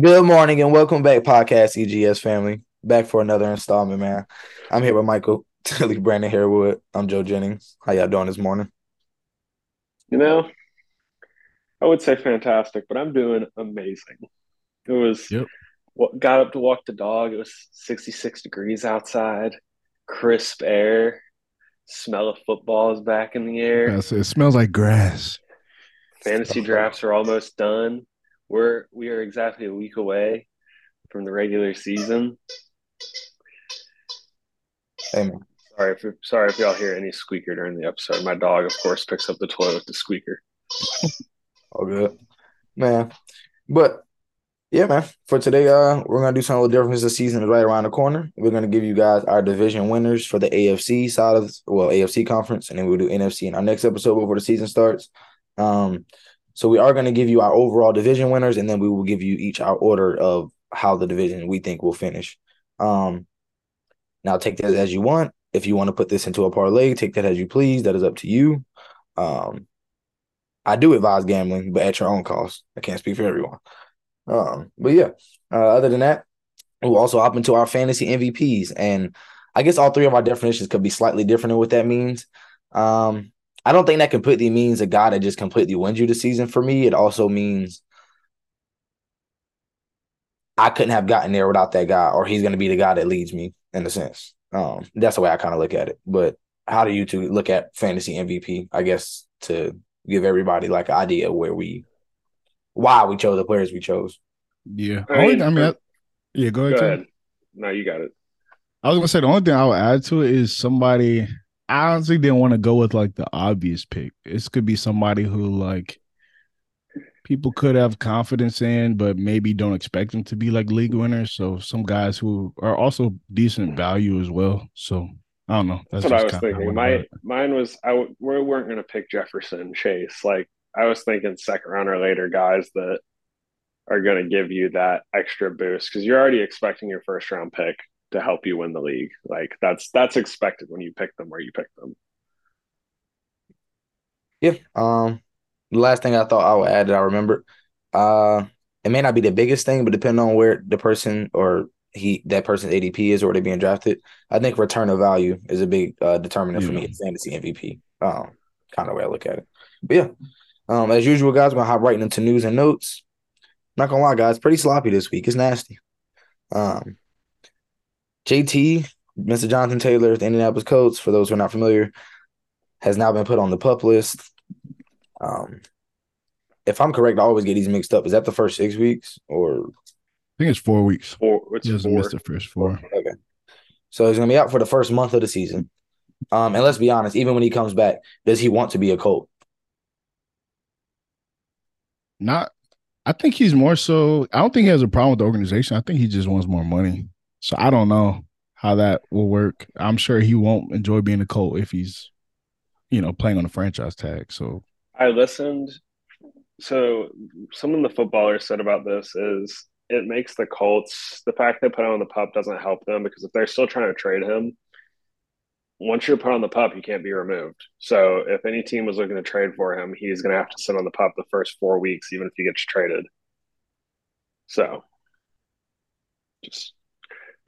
Good morning and welcome back, podcast EGS family. Back for another installment, man. I'm here with Michael Tilley, Brandon Harewood. I'm Joe Jennings. How y'all doing this morning? You know, I would say fantastic, but I'm doing amazing. It was Yep. what got up to walk the dog. It was 66 degrees outside, crisp air, smell of football is back in the air. It smells like grass. Fantasy drafts are almost done. We're we are exactly a week away from the regular season. Hey, man. Sorry if sorry if y'all hear any squeaker during the episode. My dog, of course, picks up the toy with the squeaker. All good, man. But yeah, man. For today, uh, we're gonna do something a little different. The season is right around the corner. We're gonna give you guys our division winners for the AFC side of well AFC conference, and then we'll do NFC in our next episode before the season starts. Um, so we are gonna give you our overall division winners, and then we will give you each our order of how the division we think will finish. Um, now take that as you want. If you want to put this into a parlay, take that as you please. That is up to you. Um, I do advise gambling, but at your own cost. I can't speak for everyone. Um, but yeah, uh, other than that, we'll also hop into our fantasy MVPs. And I guess all three of our definitions could be slightly different in what that means. Um, I don't think that completely means a guy that just completely wins you the season for me. It also means I couldn't have gotten there without that guy, or he's going to be the guy that leads me in a sense. Um, that's the way I kind of look at it. But how do you two look at fantasy MVP? I guess to give everybody like an idea where we, why we chose the players we chose. Yeah. I Only- mean, I mean, I- yeah. Go Go ahead. Tim. ahead. No, you got it. I was gonna say the only thing I would add to it is somebody. I honestly didn't want to go with like the obvious pick. This could be somebody who like people could have confidence in, but maybe don't expect them to be like league winners. So some guys who are also decent value as well. So I don't know. That's, what I was thinking. My mine was I w- we weren't going to pick Jefferson Chase. Like I was thinking second round or later guys that are going to give you that extra boost because you're already expecting your first round pick to help you win the league. Like that's that's expected when you pick them where you pick them. Yeah. Um, the last thing I thought I would add that I remembered, uh, it may not be the biggest thing, but depending on where the person or he that person's ADP is or they're being drafted, I think return of value is a big uh, determinant for me Yeah. as fantasy MVP. Um, kind of way I look at it. But yeah, um, as usual, guys, we're gonna hop right into news and notes. Not gonna lie, guys, pretty sloppy this week. It's nasty. Um, JT, Mr. Jonathan Taylor, the Indianapolis Colts, for those who are not familiar, has now been put on the pup list. Um, if I'm correct, I always get these mixed up. Is that the first six weeks or I think it's four weeks. Four, it's He hasn't four. missed the first four. okay? So he's gonna be out for the first month of the season. Um, and let's be honest, even when he comes back, does he want to be a Colt? Not. I think he's more so. I don't think he has a problem with the organization. I think he just wants more money. So I don't know how that will work. I'm sure he won't enjoy being a Colt if he's, you know, playing on a franchise tag. So I listened. So something the footballers said about this is it makes the Colts the fact they put him on the pup doesn't help them because if they're still trying to trade him, once you're put on the pup, you can't be removed. So if any team was looking to trade for him, he's going to have to sit on the pup the first four weeks, even if he gets traded. So just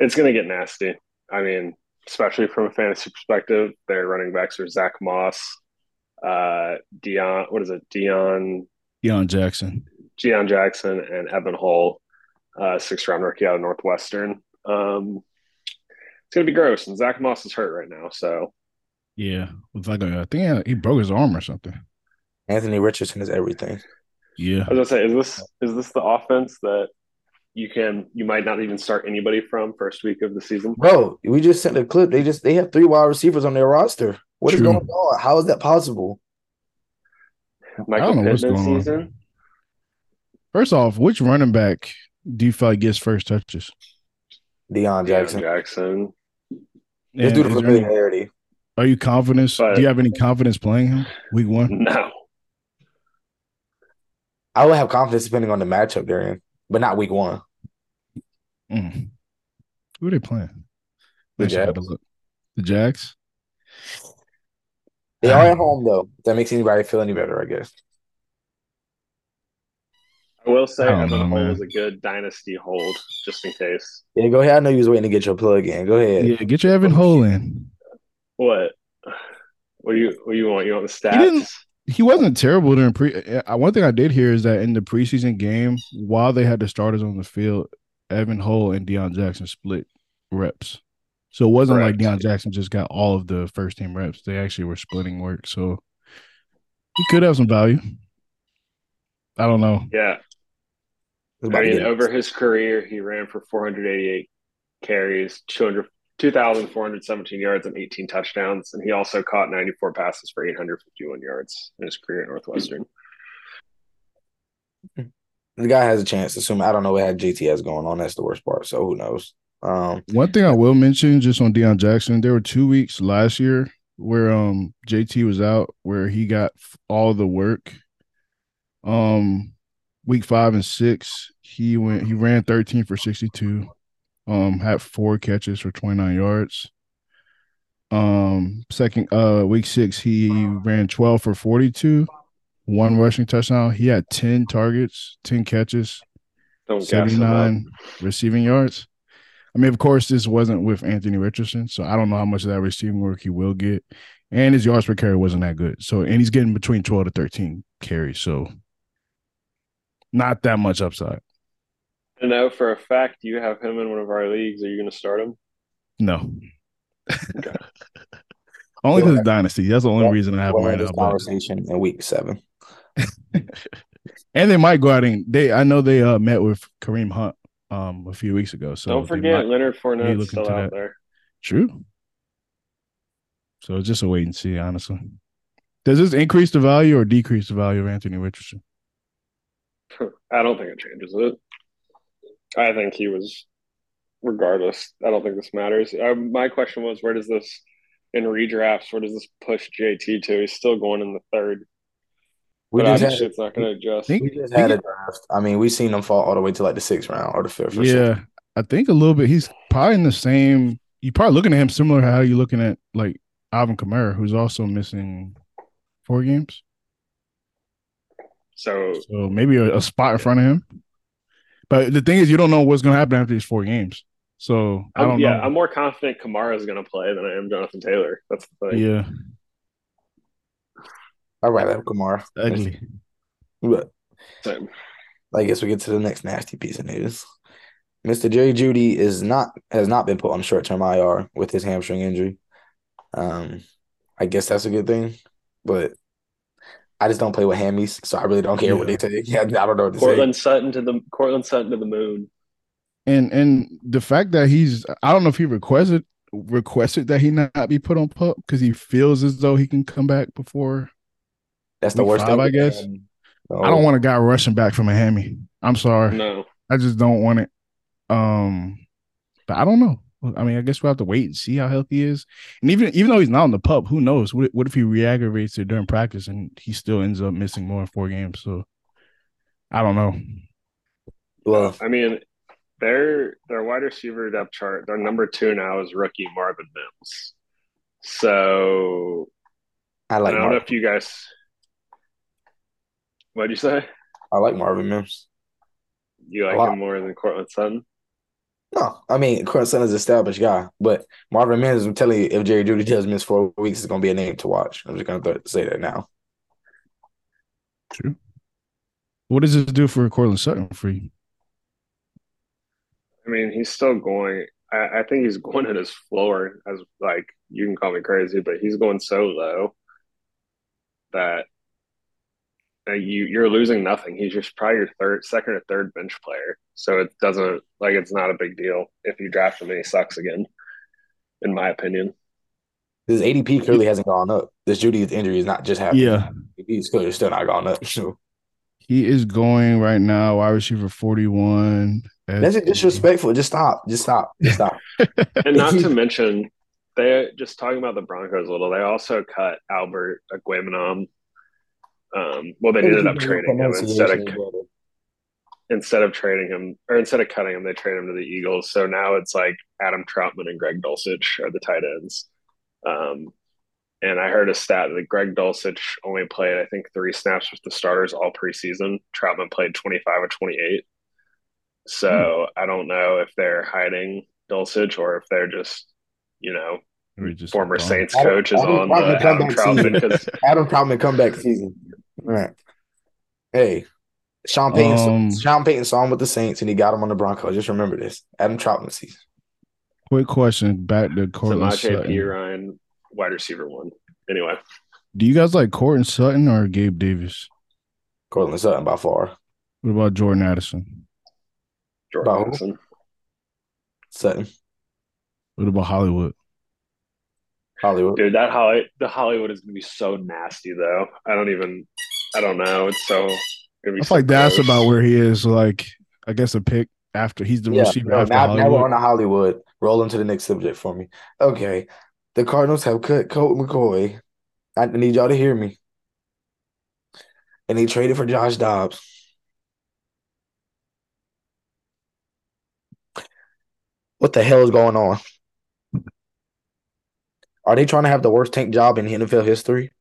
it's going to get nasty. I mean, especially from a fantasy perspective, their running backs are Zach Moss, uh, Deon, what is it, Deon, Deon Jackson. Deon Jackson, and Evan Hull, uh, six round rookie out of Northwestern. Um, it's gonna be gross, and Zach Moss is hurt right now, so Yeah, it's like a, I think he broke his arm or something. Anthony Richardson is everything. Yeah, I was gonna say, is this is this the offense that you can you might not even start anybody from first week of the season? Bro, we just sent a clip. They just they have three wide receivers on their roster. What is True. going on? How is that possible? Michael know what's Pittman going on. season. First off, which running back do you feel like gets first touches? Deon Deon Jackson. Jackson. Let's And do the is there any- familiarity. are you confident? But- do you have any confidence playing him week one? No, I would have confidence depending on the matchup they're in, but not week one. Mm. Who are they playing? The Actually, Jags. The Jags. They are at home though. If that makes anybody feel any better, I guess. I will say I don't Evan know, Hull man. is a good dynasty hold, just in case. Yeah, go ahead. I know you was waiting to get your plug in. Go ahead. Yeah, get your Evan Hull in. What? What do you what do you want? You want the stats? didn't- He wasn't terrible during pre. uh, One thing I did hear is that in the preseason game, while they had the starters on the field, Evan Hull and Deon Jackson split reps. So it wasn't like Correct. Deon Jackson just got all of the first team reps. They actually were splitting work. So he could have some value. I don't know. Yeah. I mean, over his career, he ran for 488 carries, 200, 2,417 yards, and 18 touchdowns. And he also caught 94 passes for 851 yards in his career at Northwestern. the guy has a chance. Assume I don't know what had JT has going on. That's the worst part. So who knows? Um, One thing I will mention just on Deon Jackson, there were two weeks last year where um JT was out where he got all the work. Um week 5 and 6, he went he ran 13 for 62. Um had four catches for 29 yards. Um second uh week 6 he ran 12 for 42, one rushing touchdown. He had 10 targets, 10 catches. Don't gas him up. 79 receiving yards. I mean, of course, this wasn't with Anthony Richardson, so I don't know how much of that receiving work he will get. And his yards per carry wasn't that good. So, and he's getting between 12 to 13 carries. So, not that much upside. I know for a fact you have him in one of our leagues. Are you going to start him? No. only because of Dynasty. That's the only Well, reason I have him right have now. this But, conversation in week seven. and they might go out and they, I know they uh, met with Kareem Hunt um a few weeks ago. So, Don't forget, Leonard Fournette's look still out that. there. True. So it's just a wait and see, honestly. Does this increase the value or decrease the value of Anthony Richardson? I don't think it changes it. I think he was, regardless. I don't think this matters. Uh, my question was, where does this in redrafts? Where does this push JT to? He's still going in the third, We but just had, it's not going to adjust. think- we just had a draft. I mean, we've seen them fall all the way to like the sixth round or the fifth. Or yeah, something. I think a little bit. He's probably in the same. You're probably looking at him similar to how you're looking at like Alvin Kamara, who's also missing four games. So So maybe a, a spot in front of him. But the thing is, you don't know what's going to happen after these four games. So I I'm- don't yeah, know. I'm more confident Kamara is going to play than I am Jonathan Taylor. That's the thing. yeah, I'd rather have Kamara. ugly. But So, I guess we get to the next nasty piece of news. Mr. Jerry Jeudy is not has not been put on short term IR with his hamstring injury. Um, I guess that's a good thing, but I just don't play with hammies, so I really don't care what they take. Yeah, I don't know what to Courtland Sutton to the Courtland Sutton to the moon. And and the fact that he's I don't know if he requested requested that he not be put on pup because he feels as though he can come back before. That's the worst five, thing. I guess. Um, I don't want a guy rushing back from a hammy. I'm sorry. No, I just don't want it. Um, but I don't know. I mean, I guess we'll have to wait and see how healthy he is. And even even though he's not on the pup, who knows? What, what if he re-aggravates it during practice and he still ends up missing more than four games? So I don't know. Well, I mean, their their wide receiver depth chart, their number two now is rookie Marvin Mims. So I like I don't know if you guys. What'd you say? I like Marvin Mims. You like him more than Courtland Sutton? No, I mean Courtland Sutton's an established guy, but Marvin Mims. I'm telling you, if Jerry Jeudy does miss four weeks, it's going to be a name to watch. I'm just going to say that now. True. What does this do for Courtland Sutton for you? I mean, he's still going. I, I think he's going at his floor as like you can call me crazy, but he's going so low that you you're losing nothing. He's just probably your third, second or third bench player. So it doesn't like it's not a big deal if you draft him and he sucks again, in my opinion. His ADP clearly hasn't gone up. This Jeudy's injury is not just happening. Yeah, He's clearly still not gone up. So he is going right now. Wide receiver forty one. that's just disrespectful. Just stop. Just stop. Just stop. And not to mention, they just talking about the Broncos a little. They also cut Albert Okwuegbunam. Um, well, they ended up trading him instead of instead of trading him or instead of cutting him, they trade him to the Eagles. So now it's like Adam Trautman and Greg Dulcich are the tight ends. Um, and I heard a stat that Greg Dulcich only played, I think, three snaps with the starters all preseason. Trautman played 25 or 28. So hmm. I don't know if they're hiding Dulcich or if they're just, you know, just former Saints coach is on the Adam Trautman because Adam Trautman comeback season. All right. Hey, Sean Payton. Um, Sean Payton saw him with the Saints and he got him on the Broncos. Just remember this: Adam Trautman season. Quick question back to Courtland Samaje Perine, wide receiver one. Anyway, do you guys like Courtland Sutton or Gabe Davis? Courtland Sutton by far. What about Jordan Addison? Jordan about Addison. Sutton. What about Hollywood? Hollywood. Dude, that Holly the Hollywood is gonna be so nasty though. I don't even I don't know. It's so gonna I so like that's about where he is. Like I guess a pick after he's the yeah, receiver. No, now, now we're on the Hollywood. Roll into the next subject for me. Okay. The Cardinals have cut Colt McCoy. I need y'all to hear me. And they traded for Josh Dobbs. What the hell is going on? Are they trying to have the worst tank job in NFL history?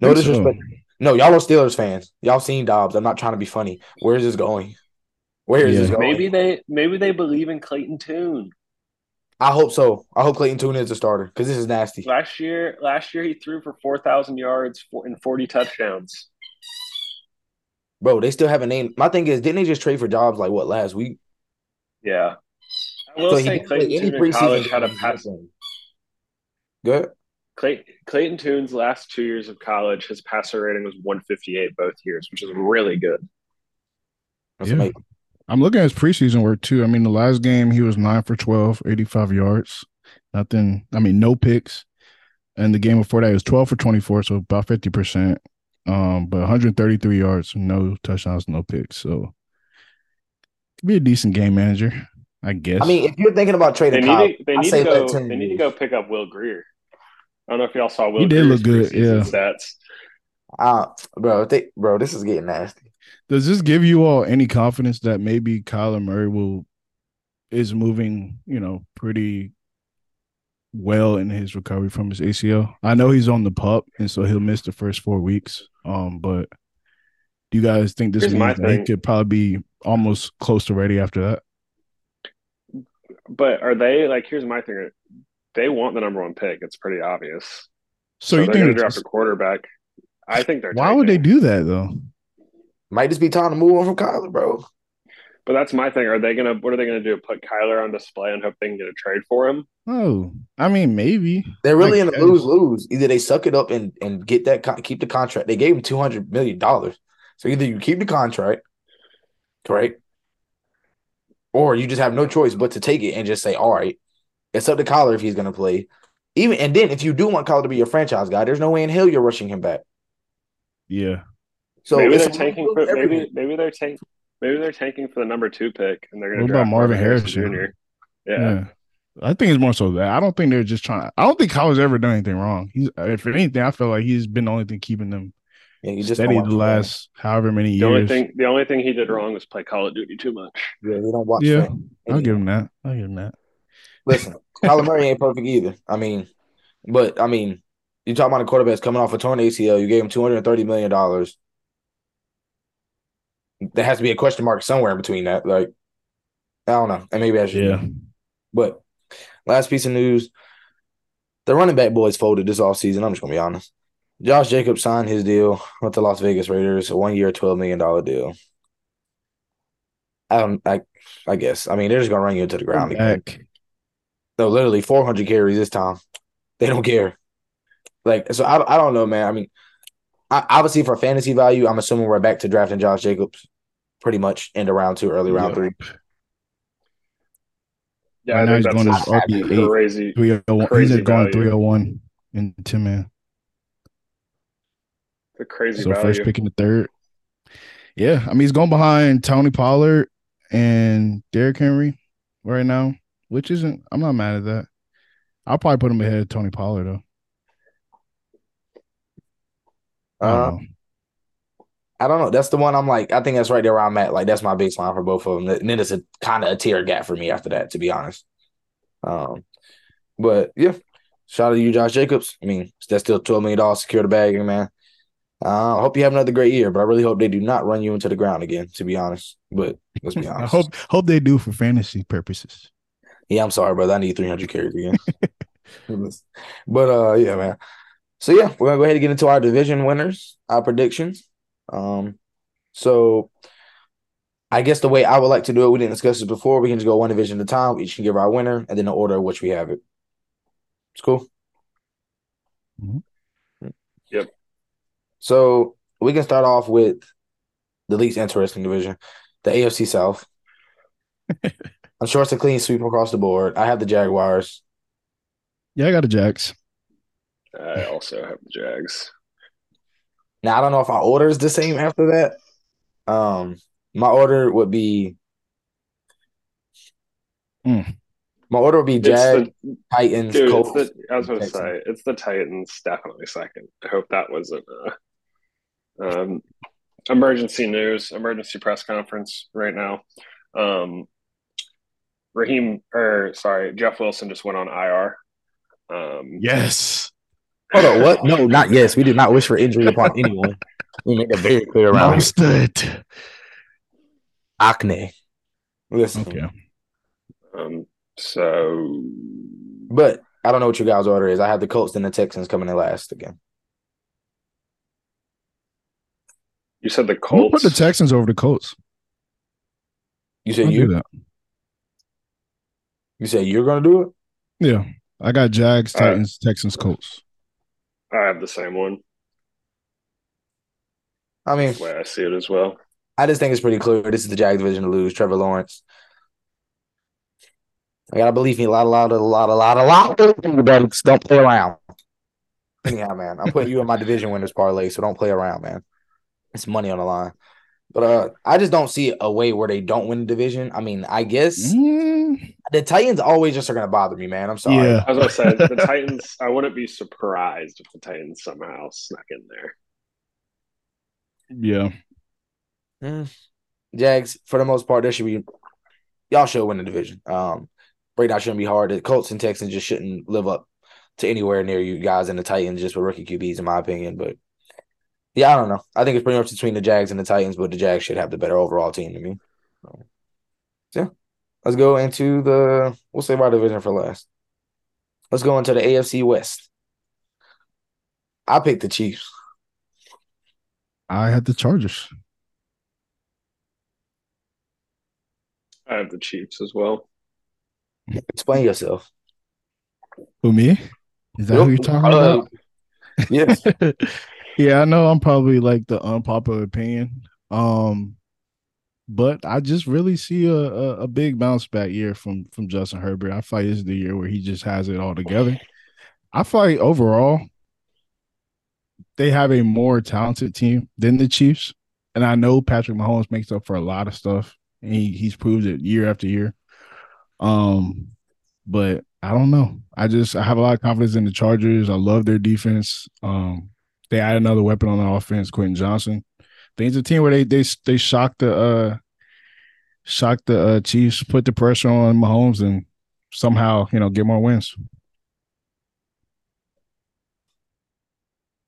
No disrespect. So. No, y'all are Steelers fans. Y'all seen Dobbs. I'm not trying to be funny. Where is this going? Where is yeah. this going? Maybe they maybe they believe in Clayton Tune. I hope so. I hope Clayton Tune is a starter because this is nasty. Last year, last year he threw for four thousand yards and forty touchdowns. Bro, they still have a name. My thing is, didn't they just trade for Dobbs like what last week? Yeah, I will so say Clayton Tune in college had a pass. Good. Clay, Clayton Tune's last two years of college, his passer rating was 158 both years, which is really good. That's yeah. Amazing. I'm looking at his preseason work too. I mean, the last game he was nine for 12, 85 yards. Nothing, I mean, no picks. And the game before that he was 12 for 24, so about 50%. Um, but 133 yards, no touchdowns, no picks. So could be a decent game manager, I guess. I mean, if you're thinking about trading, they need, to, they need to go. They need to go pick up Will Grier. I don't know if y'all saw Will. He did look good. Yeah. Stats. Uh, bro, they, bro, this is getting nasty. Does this give you all any confidence that maybe Kyler Murray will is moving, you know, pretty well in his recovery from his ACL? I know he's on the pup, and so he'll miss the first four weeks. Um, but do you guys think this Here's means that he could probably be almost close to ready after that? But are they like? Here's my thing: they want the number one pick. It's pretty obvious. So, so you think they're going to draft a quarterback? I think they're. Why taking. would they do that though? Might just be time to move on from Kyler, bro. But that's my thing. Are they gonna? What are they gonna do? Put Kyler on display and hope they can get a trade for him? Oh, I mean, maybe they're really in a lose lose. Either they suck it up and and get that keep the contract. They gave him two hundred million dollars, so either you keep the contract, correct, or you just have no choice but to take it and just say, all right, it's up to Kyler if he's going to play. Even and then if you do want Kyler to be your franchise guy, there's no way in hell you're rushing him back. Yeah. So maybe they're tanking for maybe maybe they're tanking maybe they're tanking for the number two pick and they're going to. What about Marvin Harrison Jr. Yeah. yeah. I think it's more so that I don't think they're just trying. I don't think Kyler's ever done anything wrong. He's, if anything, I feel like he's been the only thing keeping them yeah, he just steady the last however many years. The only thing, the only thing he did wrong was play Call of Duty too much. Yeah, they don't watch. Yeah, I'll give him that. I'll give him that. Listen, Kyler Murray ain't perfect either. I mean, but I mean, you talking about a quarterback coming off a torn ACL. You gave him two hundred thirty million dollars. There has to be a question mark somewhere in between that. Like, I don't know, and maybe I should. Yeah. But last piece of news: the running back boys folded this off season. I'm just gonna be honest. Josh Jacobs signed his deal with the Las Vegas Raiders, a one year, twelve million dollar deal. I don't. I. I guess. I mean, they're just gonna run you into the ground. Again. No, literally 400 carries this time. They don't care. Like, so I, I don't know, man. I mean, I, obviously for fantasy value, I'm assuming we're back to drafting Josh Jacobs pretty much into round two, early round three. Yeah, right now he's going to RB crazy. 301. Crazy he's going 301 in 10 man. The crazy so value. first pick in the third. Yeah, I mean he's going behind Tony Pollard and Derrick Henry right now which isn't. I'm not mad at that. I'll probably put him ahead of Tony Pollard though. Uh, I don't know. That's the one I'm like. I think that's right there where I'm at. Like that's my baseline for both of them. And then it's a kind of a tear gap for me after that, to be honest. Um, but yeah. shout out to you, Josh Jacobs. I mean, that's still twelve million dollars secure the bag, man. Uh, I hope you have another great year, but I really hope they do not run you into the ground again. To be honest, but let's be honest. I hope hope they do for fantasy purposes. Yeah, I'm sorry, brother. I need 300 carries again. but uh, yeah, man. So yeah, we're gonna go ahead and get into our division winners, our predictions. Um, so I guess the way I would like to do it, we didn't discuss this before. We can just go one division at a time. We each can give our winner, and then the order of which we have it. It's cool. Mm-hmm. Yep. So we can start off with the least interesting division, the AFC South. I'm sure it's a clean sweep across the board. I have the Jaguars. Yeah, I got the Jags. I also have the Jags. Now I don't know if our order is the same after that. Um, my order would be. Mm. My order would be Jags, Titans, dude, Colts. The, I was going to say it's the Titans definitely second. I hope that wasn't uh, um, emergency news, emergency press conference right now. Um, Raheem or sorry, Jeff Wilson just went on IR. Um, yes. Hold on, what? No, not yes. We did not wish for injury upon anyone. We made it very clear around. Understood. Acne. Listen. Okay. Um. So, but I don't know what your guys' order is. I have the Colts and the Texans coming in last again. You said the Colts. put the Texans over the Colts. You said I'll you. You say you're gonna do it. Yeah, I got Jags, Titans, right. Texans, Colts. I have the same one. I mean, the way I see it as well. I just think it's pretty clear. This is the Jags division to lose. Trevor Lawrence. I gotta believe me. A lot, a lot, a lot, a lot, a lot. Don't play around. Anyhow, man, I'm putting you in my division winners parlay, so don't play around, man. It's money on the line. But uh, I just don't see a way where they don't win the division. I mean, I guess mm. the Titans always just are going to bother me, man. I'm sorry. Yeah. As I said, the Titans. I wouldn't be surprised if the Titans somehow snuck in there. Yeah. Mm. Jags, for the most part, there should be y'all should win the division. Um, breakdown shouldn't be hard. The Colts and Texans just shouldn't live up to anywhere near you guys and the Titans just with rookie QBs, in my opinion. But yeah, I don't know. I think it's pretty much between the Jags and the Titans, but the Jags should have the better overall team to me. So, yeah. Let's go into the we'll save our division for last. Let's go into the AFC West. I picked the Chiefs. I had the Chargers. I have the Chiefs as well. Explain yourself. Who me? Is that who you're talking uh, about? Yes. Yeah, I know I'm probably like the unpopular opinion. Um, but I just really see a, a, a big bounce back year from from Justin Herbert. I feel like this is the year where he just has it all together. I feel like overall they have a more talented team than the Chiefs. And I know Patrick Mahomes makes up for a lot of stuff. And he, he's proved it year after year. Um, but I don't know. I just I have a lot of confidence in the Chargers. I love their defense. Um, they add another weapon on the offense, Quentin Johnston. Things a team where they they they shocked the uh shocked the uh, Chiefs, put the pressure on Mahomes, and somehow you know get more wins.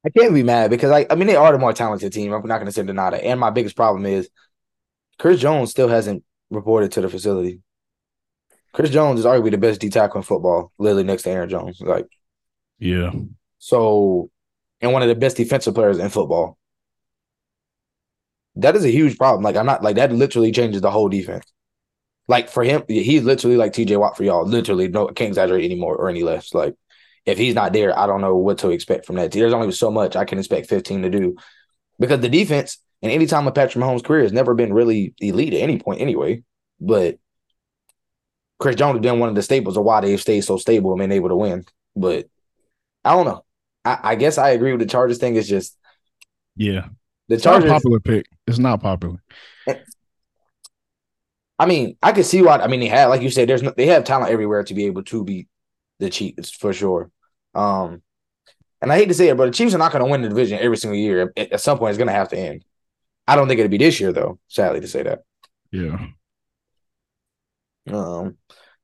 I can't be mad because I I mean they are the more talented team. I'm not going to say deny that. And my biggest problem is Chris Jones still hasn't reported to the facility. Chris Jones is arguably the best D tackle in football, literally next to Aaron Jones. Like, yeah. So and one of the best defensive players in football. That is a huge problem. Like I'm not like that literally changes the whole defense. Like for him, he's literally like TJ Watt for y'all. Literally, no can't exaggerate anymore or any less. Like if he's not there, I don't know what to expect from that. There's only so much I can expect 15 to do. Because the defense and any time of Patrick Mahomes' career has never been really elite at any point anyway. But Chris Jones has been one of the staples of why they've stayed so stable and been able to win. But I don't know. I, I guess I agree with the Chargers thing. It's just yeah, the Chargers popular pick. It's not popular. I mean, I can see why. I mean, they have, like you said, there's no, they have talent everywhere to be able to beat the Chiefs for sure. Um, and I hate to say it, but the Chiefs are not going to win the division every single year. At, at some point, it's going to have to end. I don't think it'll be this year, though. Sadly to say that. Yeah. Um.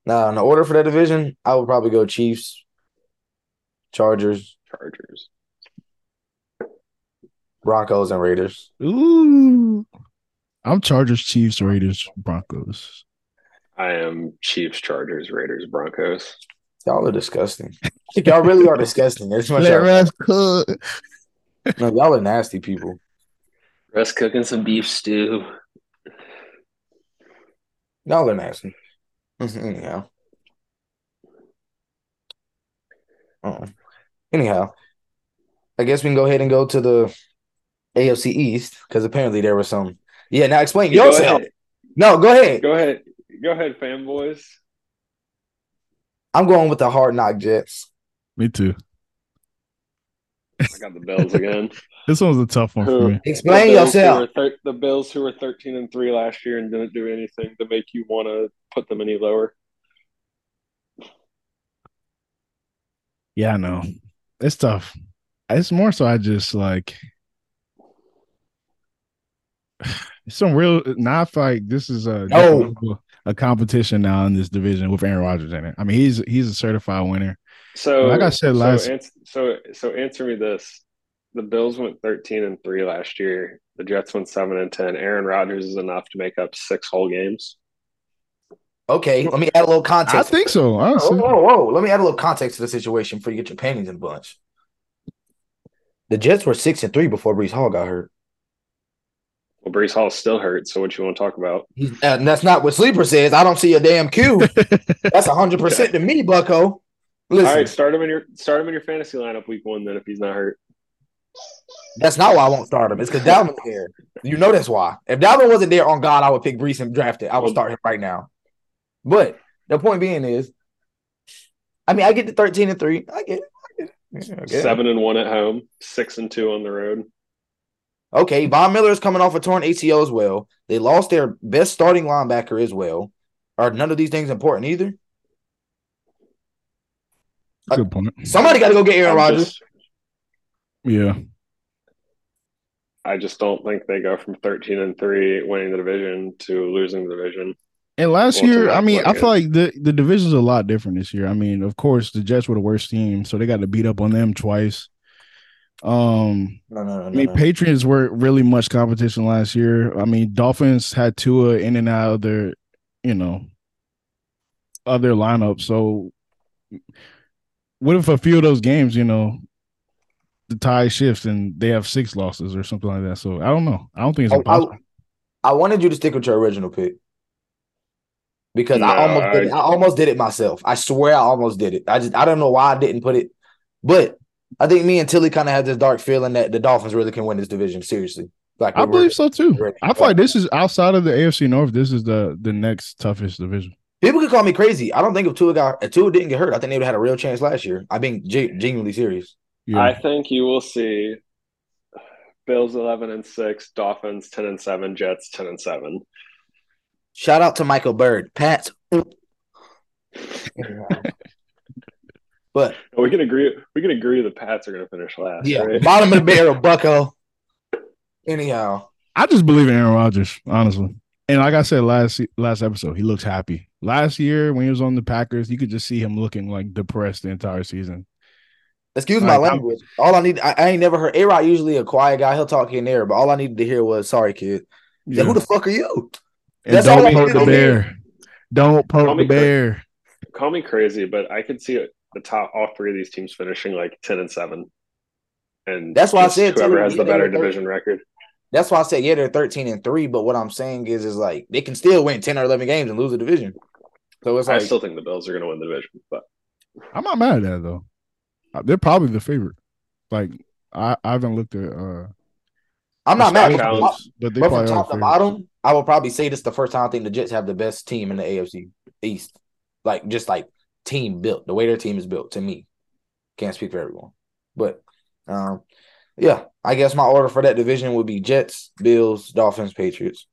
Now, in the order for that division, I would probably go Chiefs, Chargers, Chargers. Broncos, and Raiders. Ooh. I'm Chargers, Chiefs, Raiders, Broncos. I am Chiefs, Chargers, Raiders, Broncos. Y'all are disgusting. y'all really are disgusting. That's much Let y'all, Russ cook. no, y'all are nasty people. Russ cooking some beef stew. Y'all are nasty. Anyhow. uh Anyhow, I guess we can go ahead and go to the AFC East because apparently there was some. Yeah, now explain Go yourself. ahead. No, go ahead. Go ahead. Go ahead, fanboys. I'm going with the hard knock Jets. Me too. I got the Bills again. This one was a tough one for me. Explain the yourself. thir- the Bills who were 13 and 3 last year and didn't do anything to make you want to put them any lower. Yeah, I know. It's tough. It's more so I just like it's some real now I feel like this oh. is a a competition now in this division with Aaron Rodgers in it. I mean, he's he's a certified winner. So Like I said last- so, ans- so so answer me this: the Bills went 13 and 3 last year. The Jets went 7 and 10. Aaron Rodgers is enough to make up six whole games. Okay, let me add a little context. I think so, Whoa, honestly. whoa, whoa. Let me add a little context to the situation before you get your panties in a bunch. The Jets were six and three before Breece Hall got hurt. Well, Breece Hall still hurt. So what you want to talk about? Uh, and that's not what Sleeper says. I don't see a damn cue. That's hundred percent to me, Bucko. Listen, All right, start him in your start him in your fantasy lineup week one. Then if he's not hurt, that's not why I won't start him. It's because Dalvin's there. You know that's why. If Dalvin wasn't there on God, I would pick Breece and draft it. I would start him right now. But the point being is, I mean, I get the thirteen and three. I get it. I get it. Yeah, I get it. seven and one at home, six and two on the road. Okay, Von Miller is coming off a torn ACL as well. They lost their best starting linebacker as well. Are none of these things important either? Good point. Somebody got to go get Aaron I'm Rodgers. Yeah. I just don't think they go from 13 and 3 winning the division to losing the division. And last year, I mean, I feel like the, the division's a lot different this year. I mean, of course, the Jets were the worst team, so they got to beat up on them twice. Um, No, no, no, I no. mean, no. Patriots weren't really much competition last year. I mean, Dolphins had Tua in and out of their, you know, other lineup. So, what if a few of those games, you know, the tie shifts and they have six losses or something like that? So, I don't know. I don't think it's I, impossible. I, I wanted you to stick with your original pick because I No, almost did it. I- I almost did it myself. I swear I almost did it. I just I don't know why I didn't put it, but I think me and Tilley kind of had this dark feeling that the Dolphins really can win this division. Seriously, like I believe so too. Ready. I feel like this is outside of the AFC North. This is the the next toughest division. People could call me crazy. I don't think if Tua got if Tua didn't get hurt, I think they would have had a real chance last year. I'm being ge- genuinely serious. Yeah, I think you will see Bills 11 and 6, Dolphins 10 and 7, Jets 10 and 7. Shout out to Michael Bird, Pats. but We can agree we can agree the Pats are going to finish last, yeah, right? bottom of the barrel, Bucko. Anyhow, I just believe in Aaron Rodgers, honestly. And like I said last last episode, he looks happy. Last year when he was on the Packers, you could just see him looking like depressed the entire season. excuse my Like, I'm- language. All I need, I, I ain't never heard. A Rod usually a quiet guy. He'll talk here and there, but all I needed to hear was, "Sorry, kid." He said, Yeah. Who the fuck are you? And That's don't poke needed the bear. Don't poke Call the cra- bear. Call me crazy, but I could see the top all three of these teams finishing like 10 and 7. And That's why I said, whoever too, has the better division record. That's why I said, yeah, they're thirteen and three. But what I'm saying is, is like they can still win ten or eleven games and lose the division. So it's I still think the Bills are going to win the division, but I'm not mad at that though. Uh, They're probably the favorite. Like I, I haven't looked at uh I'm not mad. Josh But, Allen- from top- but they but probably from top the to favorites. bottom, I will probably say this the first time I think the Jets have the best team in the AFC East. Like just like team built, the way their team is built. To me, can't speak for everyone, but um, yeah, I guess my order for that division would be Jets, Bills, Dolphins, Patriots.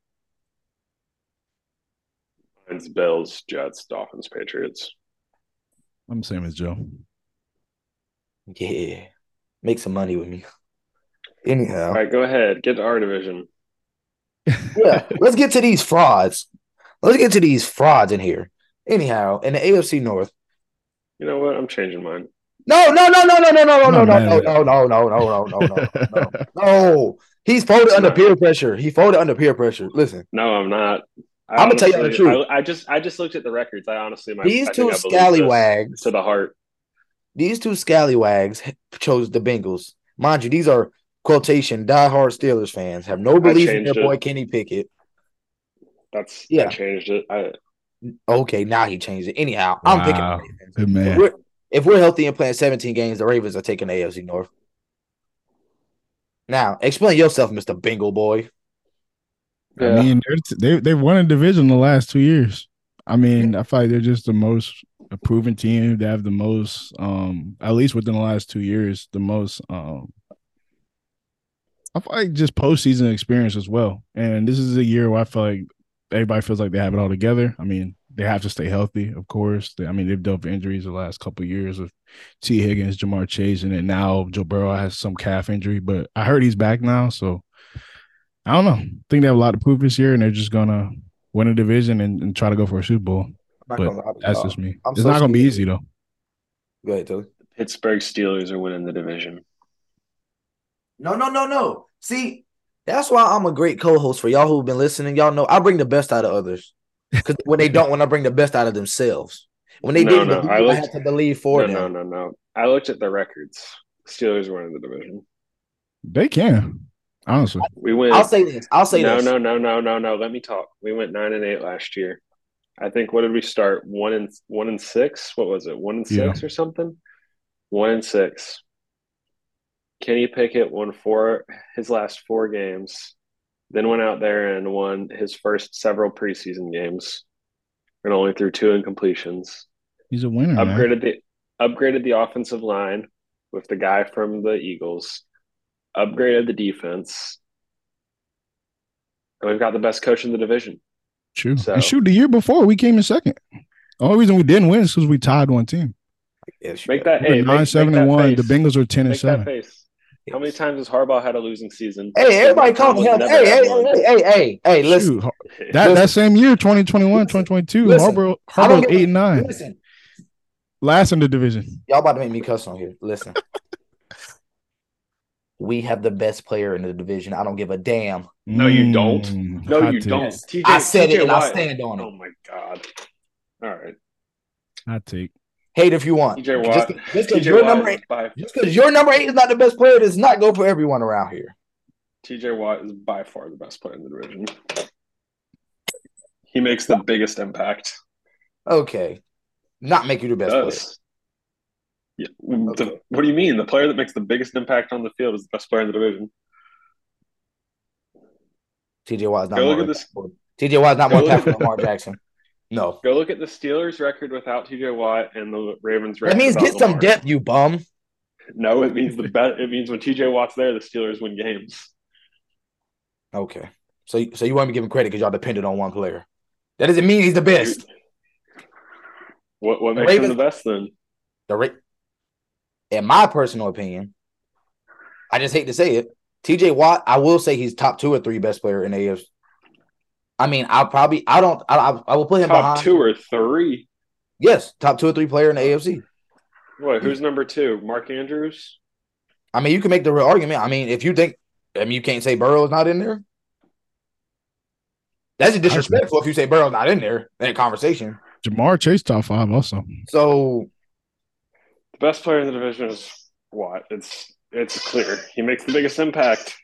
it's Bills, Jets, Dolphins, Patriots. I'm the same as Joe. Yeah, make some money with me. Anyhow, All right, go ahead. Get to our division. Yeah, let's get to these frauds. Let's get to these frauds in here. Anyhow, in the AFC North, You know what? I'm changing mine. No, no, no, no, no, no, no, no, no, no, no, no, no, no, no, no, no, no, no. No. He's folded under peer pressure. He folded under peer pressure. Listen, No, I'm not. I I'ma tell you the truth. I, I just I just looked at the records. I honestly might these I two think I believe this scallywags, to the heart. these two scallywags chose the Bengals. Mind you, these are quotation diehard Steelers fans. Have no belief in their it. boy Kenny Pickett. That's Yeah. I changed it. I, Okay, now he changed it. Anyhow, I'm picking the Wow. Ravens. Good If we're, if we're healthy and playing 17 games, the Ravens are taking the AFC North. Now, explain yourself, Mr. Bengal boy. I mean, they're t- they they've won a division the last two years. I mean, I feel like they're just the most proven team. They have the most, um, at least within the last two years, the most. Um, I feel like just postseason experience as well. And this is a year where I feel like everybody feels like they have it all together. I mean, they have to stay healthy, of course. They, I mean, they've dealt with injuries the last couple of years with Tee Higgins, Ja'Marr Chase, and then now Joe Burrow has some calf injury, but I heard he's back now, so. I don't know. I think they have a lot to prove this year, and they're just gonna win a division and, and try to go for a Super Bowl. But lie That's y'all. just me. I'm it's so not gonna be easy though. Go ahead, Tilley. Pittsburgh Steelers are winning the division. No, no, no, no. See, that's why I'm a great co-host for y'all who've been listening. Y'all know I bring the best out of others. Because when they don't, when I bring the best out of themselves. When they No, didn't no, believe, I I, had to believe for no, them. no, no, no. I looked at the records. Steelers are winning the division. They can, honestly. We went. I'll say this. I'll say no, this. no, no, no, no, no. No. Let me talk. We went nine and eight last year. I think. What did we start? One and one and six. What was it? One and Yeah. six or something? One and six. Kenny Pickett won four his last four games, then went out there and won his first several preseason games, and only threw two incompletions. He's a winner, man. upgraded the upgraded the offensive line with the guy from the Eagles, upgraded the defense, and we've got the best coach in the division. True. So- and shoot, the year before we came in second. The only reason we didn't win is because we tied one team. Yes, Make that hey, were make, nine seven make and that one. The. Bengals are ten and Make that seven. Face. How many times has Harbaugh had a losing season? Hey, everybody calm Tomlin's him. Hey, hey, hey, hey, hey, hey, listen. Shoot, Har- that that same year, 2021, 2022, Listen. Harbaugh I Harbaugh eight and nine, Listen, last in the division. y'all about to make me cuss on here. Listen. we have the best player in the division. I don't give a damn. No, you don't. Mm, No, hot you take. don't. Yes. TJ, I said it TJ and I Watt. stand on it. Oh my god! All right, I take. Hate if you want. TJ Just, Watt. just because your number eight, just because your number eight is not the best player does not go for everyone around here. TJ Watt is by far the best player in the division. He makes the biggest impact. Okay. Not make you the best player. Yeah. The- what do you mean? The player that makes the biggest impact on the field is the best player in the division. TJ Watt is not Go more look at this. TJ Watt is not more impactful than Lamar Jackson. No. Go look at the Steelers' record without TJ Watt and the Ravens' record. That means get some depth, you bum. No, it means the bet. It means when TJ Watt's there, the Steelers win games. Okay. So so you want me to give him credit because y'all depended on one player. That doesn't mean he's the best. What what The makes him the best then? The Ra- in my personal opinion, I just hate to say it. TJ Watt, I will say he's top two or three best player in the AFC. I mean, I'll probably I don't I, I, I will put him Top behind two or three? Yes, top two or three player in the AFC. What? Who's number two? Mark Andrews. I mean, you can make the real argument. I mean, if you think, I mean, you can't say Burrow's not in there. That's just disrespectful if you say Burrow's not in there in that conversation. Ja'Marr Chase top five also. So The best player in the division is Watt. It's it's clear. He makes the biggest impact.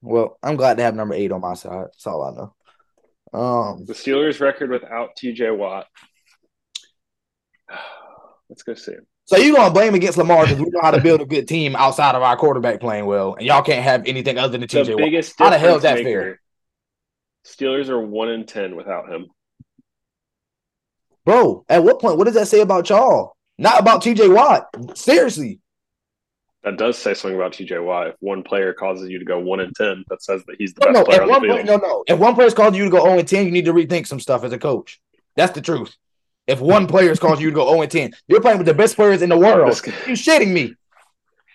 Well, I'm glad to have number eight on my side. That's all I know. Um, The Steelers' record without TJ Watt. Let's go see. so you gonna blame against Lamar because we know how to build a good team outside of our quarterback playing well, and y'all can't have anything other than TJ Watt. How the hell is that difference fair? Steelers are one in ten without him. Bro, at what point? What does that say about y'all? Not about TJ Watt. Seriously. That does say something about TJ Watt. If one player causes you to go one in ten, that says that he's the No, best no. player on one the field. no, no. If one player's called you to go 0 and 10, you need to rethink some stuff as a coach. That's the truth. If one player's called you to go 0 and 10, you're playing with the best players in the world. This, guy- You shitting me?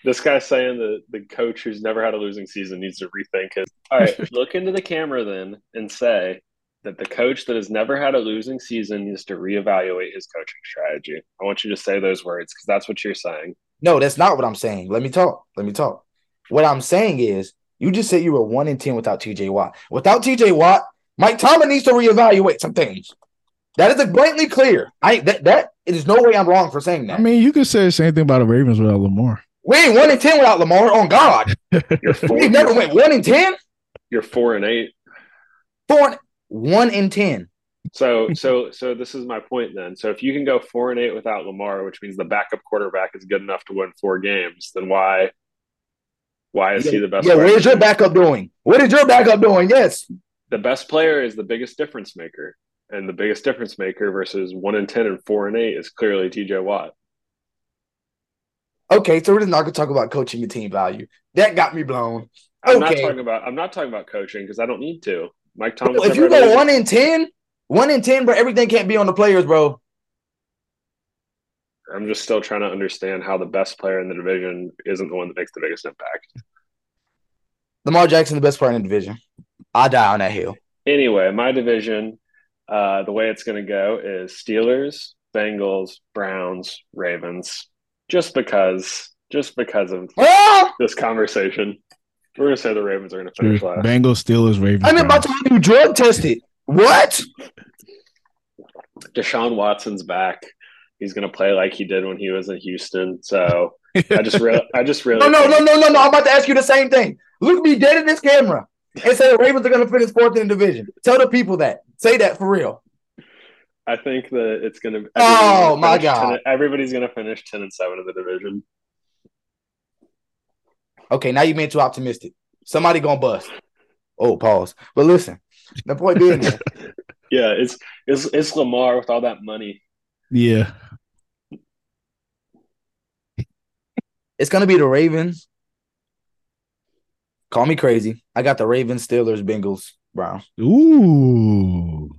this guy's saying that the coach who's never had a losing season needs to rethink his. All right, look into the camera then and say, that the coach that has never had a losing season needs to reevaluate his coaching strategy. I want you to say those words because that's what you're saying. No, that's not what I'm saying. Let me talk. Let me talk. What I'm saying is, you just said you were one in ten without TJ Watt. Without TJ Watt, Mike Tomlin needs to reevaluate some things. That is blatantly clear. I that that there's no way I'm wrong for saying that. I mean, you could say the same thing about the Ravens without Lamar. we ain't one in ten without Lamar. On God, You're we never went one in ten. You're four and eight. Four, one in ten. So, so, so this is my point then. So, if you can go four and eight without Lamar, which means the backup quarterback is good enough to win four games, then why, why is he the best? Yeah, player? where's your backup doing? What is your backup doing? Yes. The best player is the biggest difference maker, and the biggest difference maker versus one and ten and four and eight is clearly T.J. Watt. Okay, so we're just not gonna talk about coaching and team value. That got me blown. I'm not Okay. talking about. I'm not talking about coaching because I don't need to. Mike Thomas. If you go one in ten, one in ten, bro, everything can't be on the players, bro. I'm just still trying to understand how the best player in the division isn't the one that makes the biggest impact. Lamar Jackson, the best player in the division. I die on that hill. Anyway, my division, uh, the way it's going to go is Steelers, Bengals, Browns, Ravens. Just because, just because of Ah! this conversation, we're going to say the Ravens are going to finish last. Bengals, Steelers, Ravens. I'm about to have you drug tested. What? Deshaun Watson's back. He's to play like he did when he was in Houston. So I just really, I just really, No, no, no, no, no, no. I'm about to ask you the same thing. Look me dead in this camera and say the Ravens are to finish fourth in the division. Tell the people that. Say that for real. I think that it's to. Oh, my God. everybody's going to finish ten and seven in the division. Okay, now you being too optimistic. Somebody gonna bust. Oh, pause. But listen, the point being, is, Yeah, it's it's it's Lamar with all that money. Yeah. it's gonna be the Ravens. Call me crazy. I got the Ravens, Steelers, Bengals, Browns. Ooh.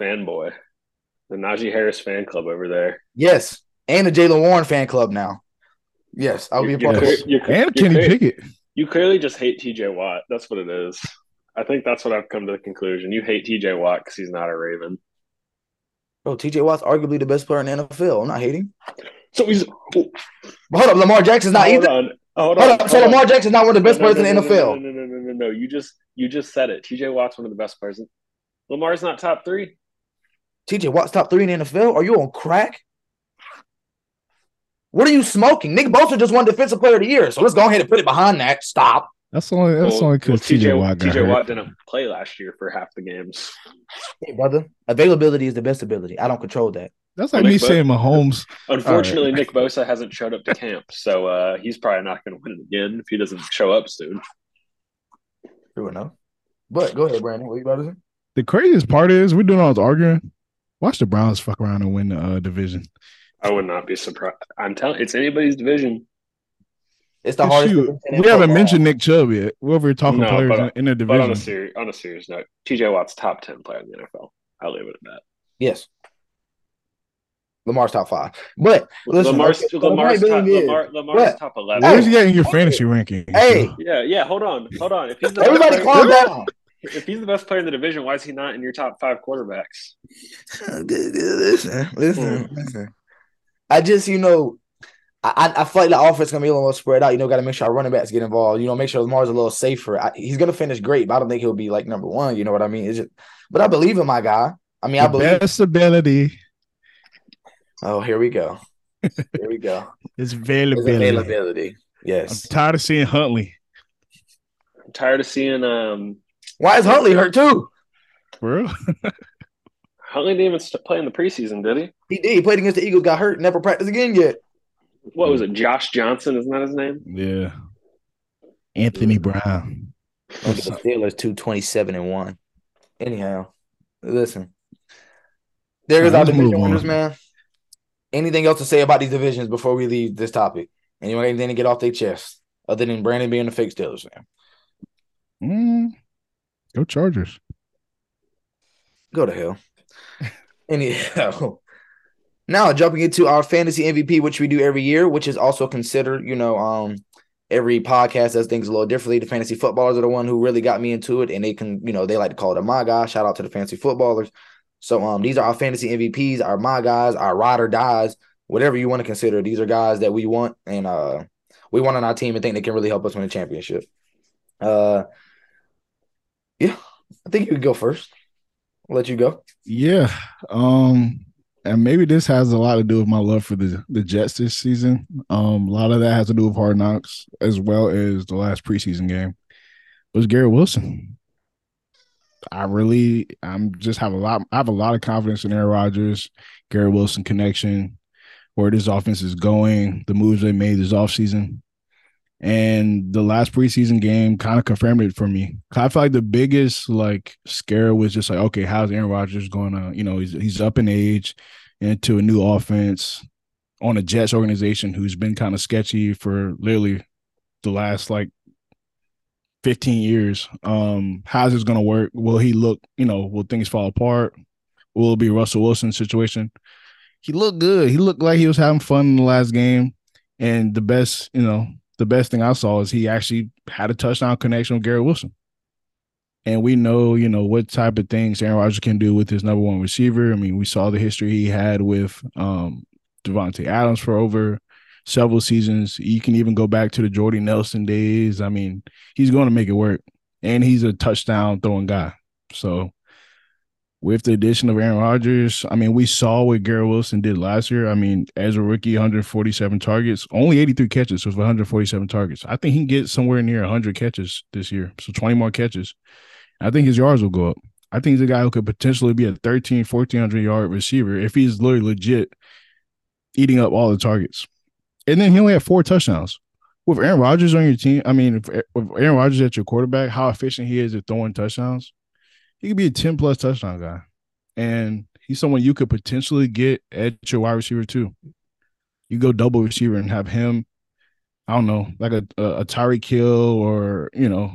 fanboy, the Najee Harris fan club over there. Yes, and the Jaylen Warren fan club now. Yes, I'll be a part of it. you- you- And Kenny clear- Pickett. You clearly just hate TJ Watt. That's what it is. I think that's what I've come to the conclusion. You hate TJ Watt because he's not a Raven. Bro, TJ Watt's arguably the best player in the NFL. I'm not hating. So he's But hold up, Lamar Jackson's not hold either. on. Oh, hold Hold on. up, so hold on. Lamar Jackson's not one of the best No, no, players in the no, NFL. No, no, no, no, no, no. You just you just said it. TJ Watt's one of the best players. Lamar's not top three. TJ Watt's top three in the NFL. Are you on crack? What are you smoking? Nick Bosa just won Defensive Player of the Year, so let's go ahead and put it behind that. Stop. That's only that's Well- only because well, TJ Watt got TJ hurt. Watt didn't play last year for half the games. Hey, brother. Availability is the best ability. I don't control that. That's like Well, me Nick Bo- saying Mahomes. Unfortunately, Nick Bosa hasn't showed up to camp, so uh, he's probably not going to win it again if he doesn't show up soon. True enough. But go ahead, Brandon. What you about to say? The craziest part is we're doing all this arguing. Watch the Browns fuck around and win the uh, division. I would not be surprised. I'm telling it's anybody's division. It's the hardest. Shoot, we haven't football. mentioned Nick Chubb yet. Whoever talking No, players but- in, in the But on a division. serious on a serious note, TJ Watt's top ten player in the NFL. I'll leave it at that. Yes. Lamar's top five. But listen, Lamar's okay, Lamar's top Lamar, Lamar's What? top eleven. Where's he at in your fantasy ranking? Hey, Yeah, yeah. Hold on, hold on. If he's the everybody best calm player, down. if he's the best player in the division, why is he not in your top five quarterbacks? listen, listen, Hmm. listen. I just, you know, I, I I feel like the offense gonna be a little more spread out. You know, got to make sure our running backs get involved. You know, make sure Lamar's a little safer. I, he's gonna finish great, but I don't think he'll be like number one. You know what I mean? It's just, but I believe in my guy. I mean, I The believe. best ability Oh, here we go. Here we go. is His availability. availability. I'm Yes. tired of seeing Huntley. I'm tired of seeing um Why is Huntley hurt too? For real? Huntley didn't even play in the preseason, did he? He did. He played against the Eagles, got hurt, never practiced again yet. What was it? Josh Johnson, isn't that his name? Yeah. Anthony Brown. Look at the Steelers, two twenty seven and one. Anyhow, listen. There is All our right, let's division winners, man. Anything else to say about these divisions before we leave this topic? Anyone anything to get off their chest other than Brandon being a fake Steelers fan? Mm. Go Chargers. Go to hell. Anyhow, now jumping into our fantasy MVP, which we do every year, which is also considered, you know, um, every podcast does things a little differently. The fantasy footballers are the one who really got me into it, and they can, you know, they like to call it my guy. Shout out to the fantasy footballers. So um, these are our fantasy MVPs, our my guys, our ride or dies, whatever you want to consider. These are guys that we want, and uh, we want on our team and think they can really help us win a championship. Uh, yeah, I think you could go first. I'll let you go. Yeah. Um, and maybe this has a lot to do with my love for the the Jets this season. Um, a lot of that has to do with Hard Knocks as well as the last preseason game. Was Garrett Wilson. I really, I'm just have a lot. I have a lot of confidence in Aaron Rodgers, Garrett Wilson connection, where this offense is going, the moves they made this offseason. And the last preseason game kind of confirmed it for me. I feel like the biggest like scare was just like, okay, how's Aaron Rodgers going to, you know, he's he's up in age into a new offense on a Jets organization who's been kind of sketchy for literally the last like 15 years. Um, how's this gonna work? Will he look, you know, will things fall apart? Will it be Russell Wilson situation? He looked good. He looked like he was having fun in the last game. And the best, you know, the best thing I saw is he actually had a touchdown connection with Garrett Wilson. And we know, you know, what type of things Aaron Rodgers can do with his number one receiver. I mean, we saw the history he had with um Davante Adams for over several seasons. You can even go back to the Jordy Nelson days. I mean, he's going to make it work. And he's a touchdown throwing guy. So with the addition of Aaron Rodgers, I mean, we saw what Garrett Wilson did last year. I mean, as a rookie, 147 targets, only 83 catches with 147 targets. I think he can get somewhere near 100 catches this year. So 20 more catches. I think his yards will go up. I think he's a guy who could potentially be a 13, 1400 yard receiver if he's literally legit eating up all the targets. And then he only had four touchdowns. With Aaron Rodgers on your team, I mean, if, with Aaron Rodgers at your quarterback, how efficient he is at throwing touchdowns, he could be a 10 plus touchdown guy. And he's someone you could potentially get at your wide receiver too. You go double receiver and have him, I don't know, like a, a, a Tyreek Hill or, you know,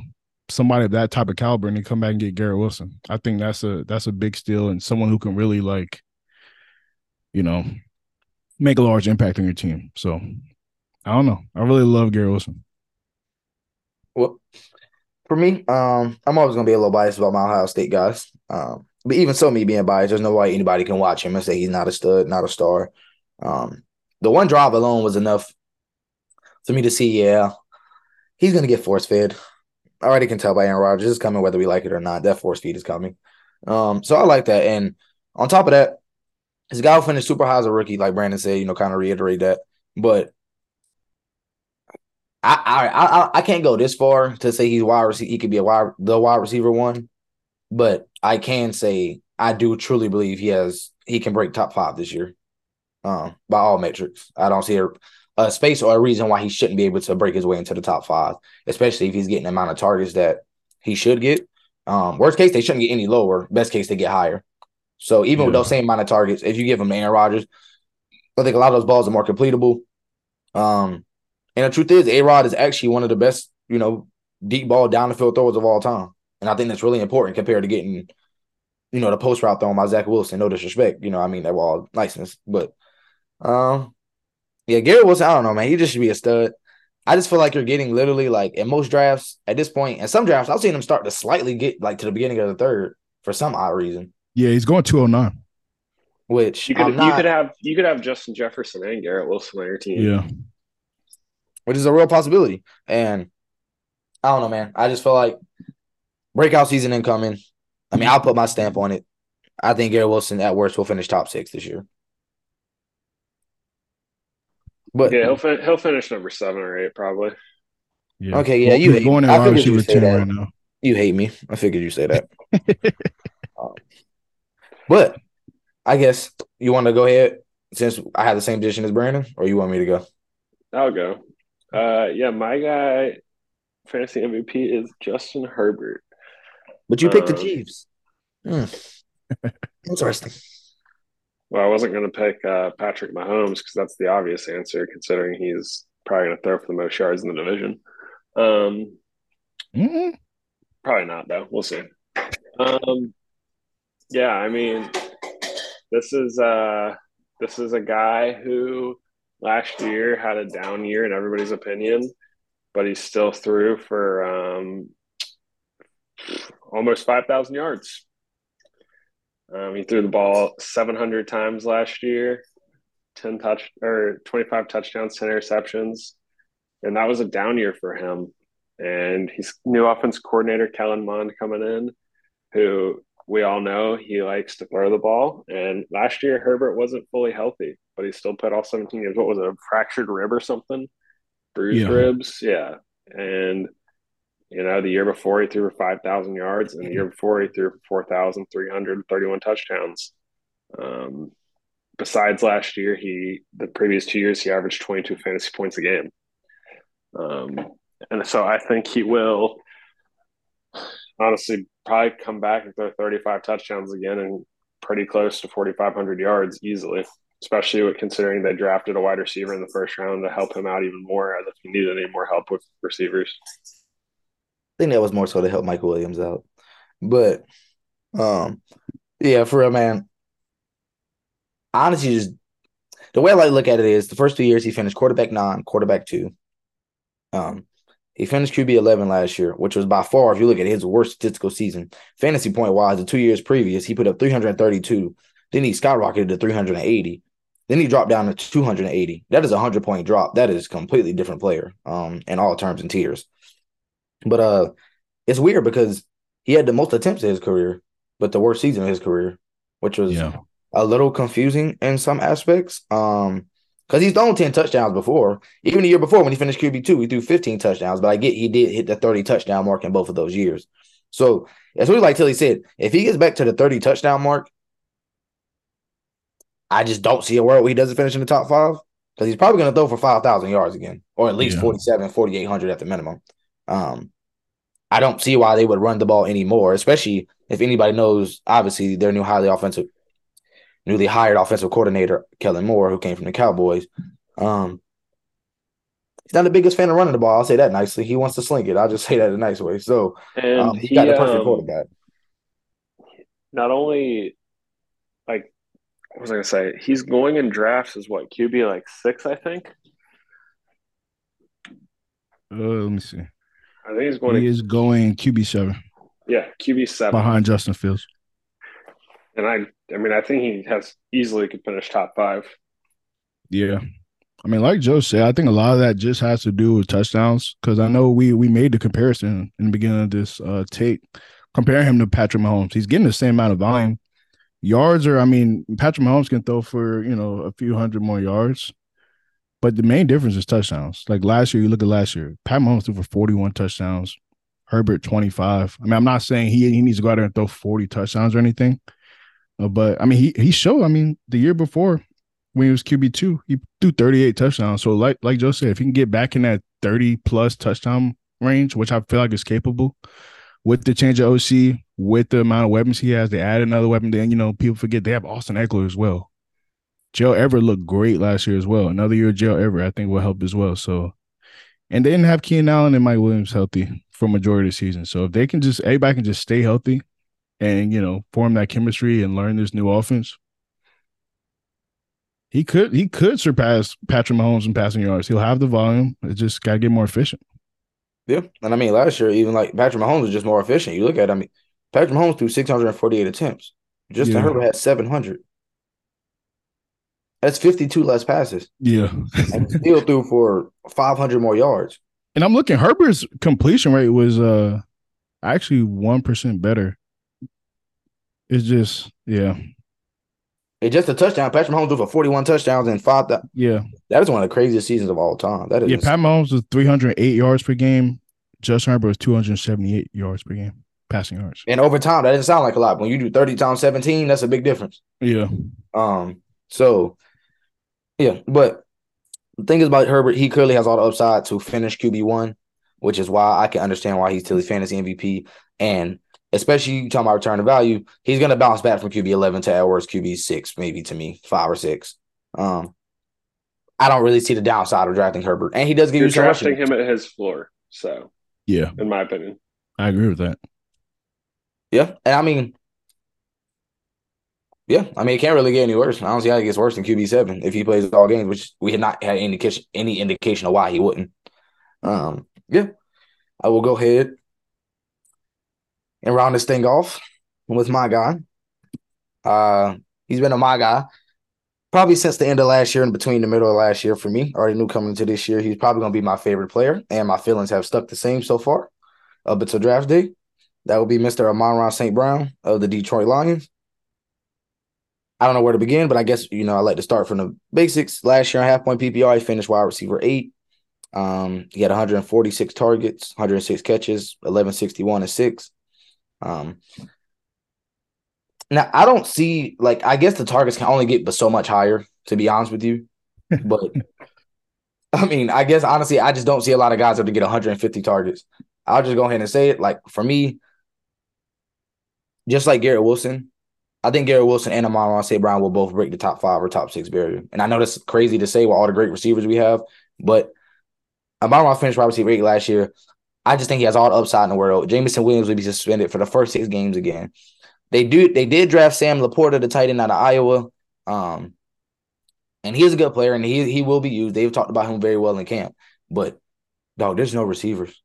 somebody of that type of caliber and then come back and get Garrett Wilson. I think that's a that's a big steal and someone who can really like, you know, make a large impact on your team. So I don't know. I really love Garrett Wilson. Well, for me, um, I'm always gonna be a little biased about my Ohio State guys. Um, but even so, me being biased, there's no way anybody can watch him and say he's not a stud, not a star. Um, the one drive alone was enough for me to see, yeah, he's gonna get force fed. I already can tell by Aaron Rodgers is coming, whether we like it or not. That force feed is coming. Um, so I like that. And on top of that, his guy will finish super high as a rookie, like Brandon said, you know, kind of reiterate that. But I, I I I can't go this far to say he's wide receiver. He could be a wide the wide receiver one, but I can say I do truly believe he has he can break top five this year, um, by all metrics. I don't see a, a space or a reason why he shouldn't be able to break his way into the top five, especially if he's getting the amount of targets that he should get. Um, worst case, they shouldn't get any lower. Best case, they get higher. So even yeah. with those same amount of targets, if you give him Aaron Rodgers, I think a lot of those balls are more completable. Um, and the truth is, A Rod is actually one of the best, you know, deep ball down the field throwers of all time. And I think that's really important compared to getting, you know, the post route thrown by Zach Wilson. No disrespect, you know, I mean that all niceness, but um, yeah, Garrett Wilson. I don't know, man. He just should be a stud. I just feel like you're getting literally like in most drafts at this point, and some drafts I've seen him start to slightly get like to the beginning of the third for some odd reason. Yeah, he's going 209. Which you could not, you could have you could have Justin Jefferson and Garrett Wilson on your team. Yeah which is a real possibility. And I don't know, man. I just feel like breakout season incoming. I mean, I'll put my stamp on it. I think Garrett Wilson at worst will finish top six this year. But yeah, he'll fin- he'll finish number seven or eight probably. Yeah. Okay, yeah, you hate going in wide receiver ten right now. You hate me. I figured you say that. um, but I guess you want to go ahead since I have the same position as Brandon, or you want me to go? I'll go. Uh, yeah, my guy, fantasy MVP is Justin Herbert. But you picked um, the Chiefs. Hmm. Interesting. Well, I wasn't going to pick uh, Patrick Mahomes because that's the obvious answer, considering he's probably going to throw for the most yards in the division. Um, mm-hmm. Probably not, though. We'll see. Um, yeah, I mean, this is uh, this is a guy who last year had a down year in everybody's opinion, but he's still threw for um, almost 5,000 yards. Um, he threw the ball 700 times last year, 10 touch or 25 touchdowns, 10 interceptions. And that was a down year for him. And he's new offense coordinator, Kellen Moore, coming in, who we all know he likes to throw the ball. And last year, Herbert wasn't fully healthy, but he still put all 17 games. What was it, a fractured rib or something? Bruised yeah. ribs? Yeah. And you know, the year before he threw for 5,000 yards, and the year before he threw for 4,331 touchdowns. Um, besides last year, he the previous two years he averaged 22 fantasy points a game. Um, and so I think he will honestly probably come back and throw 35 touchdowns again and pretty close to 4,500 yards easily, especially with considering they drafted a wide receiver in the first round to help him out even more as if he needed any more help with receivers. I think that was more so to help Michael Williams out. But um yeah, for real, man. Honestly, just the way I like look at it is the first two years he finished quarterback nine, quarterback two. Um, he finished QB eleven last year, which was by far, if you look at his worst statistical season, fantasy point wise, the two years previous, he put up 332. Then he skyrocketed to 380. Then he dropped down to 280. That is a hundred point drop. That is completely different player, um, in all terms and tiers. But uh, it's weird because he had the most attempts in his career, but the worst season of his career, which was yeah. a little confusing in some aspects. Um, because he's thrown 10 touchdowns before. Even the year before when he finished QB2, he threw 15 touchdowns, but I get he did hit the 30 touchdown mark in both of those years. So that's what like Tilley said. If he gets back to the 30 touchdown mark, I just don't see a world where he doesn't finish in the top five because he's probably going to throw for 5,000 yards again, or at least yeah. 47, 4,800 at the minimum. Um, I don't see why they would run the ball anymore, especially if anybody knows, obviously, their new highly offensive, newly hired offensive coordinator, Kellen Moore, who came from the Cowboys. Um, he's not the biggest fan of running the ball. I'll say that nicely. He wants to sling it. I'll just say that in a nice way. So um, he, he, got the perfect um, quarterback. Not only, like, what was I going to say? He's going in drafts is what, QB like six, I think? Uh, let me see. I think he's going. He to, is going QB seven. Yeah, QB seven behind Justin Fields. And I, I mean, I think he has easily could finish top five. Yeah, I mean, like Joe said, I think a lot of that just has to do with touchdowns because I know we we made the comparison in the beginning of this uh take, comparing him to Patrick Mahomes. He's getting the same amount of volume. Yards are, I mean, Patrick Mahomes can throw for you know a few hundred more yards, but the main difference is touchdowns. Like last year, you look at last year, Pat Mahomes threw for 41 touchdowns, Herbert 25. I mean, I'm not saying he he needs to go out there and throw 40 touchdowns or anything. Uh, but I mean, he he showed, I mean, the year before when he was QB2, he threw 38 touchdowns. So like like Joe said, if he can get back in that 30 plus touchdown range, which I feel like is capable with the change of OC, with the amount of weapons he has, they add another weapon. Then, you know, people forget they have Austin Ekeler as well. Joe Everett looked great last year as well. Another year of Gerald Everett, I think, will help as well. So, and they didn't have Keenan Allen and Mike Williams healthy for majority of the season. So if they can just everybody can just stay healthy and you know form that chemistry and learn this new offense, he could he could surpass Patrick Mahomes in passing yards. He'll have the volume. It just got to get more efficient. Yeah, and I mean last year even like Patrick Mahomes was just more efficient. You look at, it, I mean, Patrick Mahomes threw 648 attempts. Justin yeah. Herbert had 700. That's 52 less passes. Yeah. and still threw for 500 more yards. And I'm looking, Herbert's completion rate was uh actually 1% better. It's just, yeah. It's just a touchdown. Patrick Mahomes threw for 41 touchdowns and five. Th- yeah. That is one of the craziest seasons of all time. That is Yeah. Pat Mahomes was 308 yards per game. Justin Herbert was 278 yards per game, passing yards. And over time, that doesn't sound like a lot. When you do 30 times 17, that's a big difference. Yeah. Um, so yeah, but the thing is about Herbert, he clearly has all the upside to finish QB one, which is why I can understand why he's Tilley's fantasy MVP. And especially you talking about return of value, he's gonna bounce back from QB eleven to at worst QB six, maybe to me, five or six. Um I don't really see the downside of drafting Herbert. And he does give You're you some drafting him at his floor. So yeah, in my opinion. I agree with that. Yeah. And I mean, yeah, I mean, it can't really get any worse. I don't see how it gets worse than QB seven if he plays all games, which we had not had any indication any indication of why he wouldn't. Um, yeah, I will go ahead and round this thing off with my guy. Uh, he's been a my guy probably since the end of last year and between the middle of last year for me. already knew coming into this year he's probably going to be my favorite player, and my feelings have stuck the same so far up until draft day. That will be Mr. Amon-Ra St. Brown of the Detroit Lions. I don't know where to begin, but I guess you know I like to start from the basics. Last year on half point PPR, he finished wide receiver eight. Um, he had 146 targets, 106 catches, 1161 and six. Um, now I don't see like I guess the targets can only get but so much higher, to be honest with you. But I mean, I guess honestly, I just don't see a lot of guys able to get 150 targets. I'll just go ahead and say it. Like for me, just like Garrett Wilson, I think Garrett Wilson and Amon St. Brown will both break the top five or top six barrier. And I know that's crazy to say with all the great receivers we have, but Amon finished wide receiver eight last year. I just think he has all the upside in the world. Jameson Williams will be suspended for the first six games again. They do they did draft Sam LaPorta, the tight end out of Iowa. Um, and he's a good player and he he will be used. They've talked about him very well in camp. But dog, there's no receivers.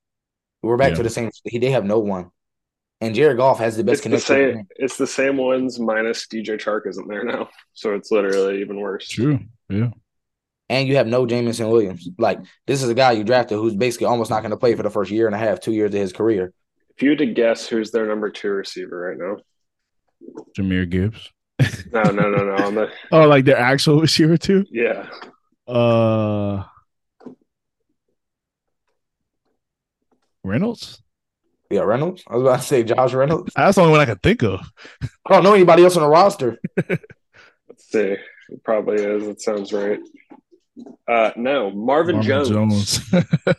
We're back yeah. to the same. They have no one. And Jared Goff has the best it's connection. The same, it's the same ones minus DJ Chark isn't there now. So it's literally even worse. True. Yeah. And you have no Jameson Williams. Like this is a guy you drafted who's basically almost not going to play for the first year and a half, two years of his career. If you had to guess who's their number two receiver right now, Jahmyr Gibbs. no, no, no, no. On the oh, like their actual receiver too. Yeah. Uh, Reynolds. Yeah, Reynolds. I was about to say Josh Reynolds. That's the only one I can think of. I don't know anybody else on the roster. Let's see. It probably is. It sounds right. Uh, no, Marvin, Marvin Jones. Jones.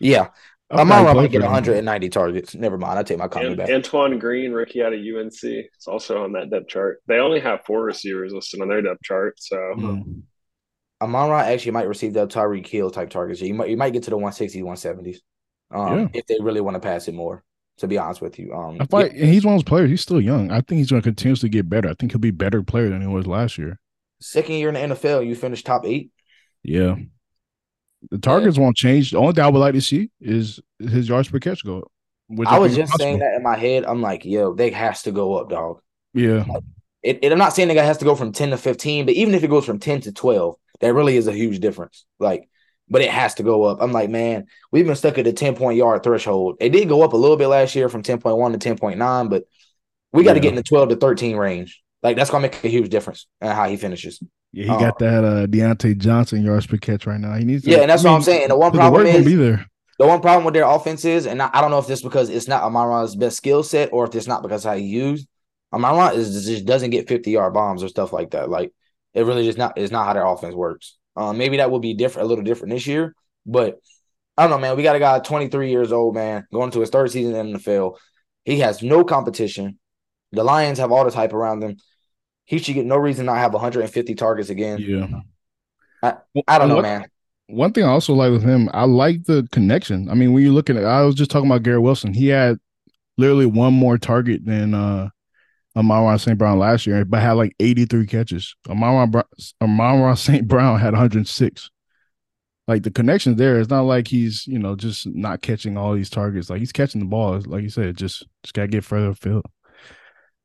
yeah, Amon might get 190 targets. Never mind. I take my comment back. Antoine Green, rookie out of UNC, is also on that depth chart. They only have four receivers listed on their depth chart. So mm. Amon Ra actually might receive the Tyreek Hill type targets. You might you might get to the 160s, 170s. Um, yeah. if they really want to pass it more. To be honest with you, um, I yeah. he's one of those players. He's still young. I think he's going to continuously get better. I think he'll be a better player than he was last year. Second year in the NFL, you finished top eight. Yeah, the targets yeah. won't change. The only thing I would like to see is his yards per catch go up. I, I was just saying that in my head. I'm like, yo, they has to go up, dog. Yeah. Like, it, it, I'm not saying the guy has to go from 10 to 15, but even if it goes from 10 to 12, that really is a huge difference. Like, but it has to go up. I'm like, man, we've been stuck at the 10 point yard threshold. It did go up a little bit last year from 10.1 to 10.9, but we got to yeah. get in the 12 to 13 range. Like, that's going to make a huge difference in how he finishes. Yeah, he uh, got that uh Diontae Johnson yards per catch right now. He needs to, Yeah, and that's I mean, what I'm saying. The one problem the is be there. The one problem with their offense is, and I don't know if this because it's not Amon-Ra's best skill set or if it's not because how he used. Amon-Ra is just doesn't get 50 yard bombs or stuff like that. Like it really just not is not how their offense works. Um, maybe that will be different, a little different this year, but I don't know, man. We got a guy 23 years old, man, going to his third season in the NFL. He has no competition. The Lions have all the hype around them. He should get no reason not have 150 targets again. Yeah. I, I don't know, man. One thing I also like with him, I like the connection. I mean, when you look at it, I was just talking about Garrett Wilson. He had literally one more target than uh Amon St. Brown last year, but had like 83 catches. Amon St. Brown had 106. Like the connection there, it's not like he's, you know, just not catching all these targets. Like he's catching the ball. Like you said, just just gotta get further field.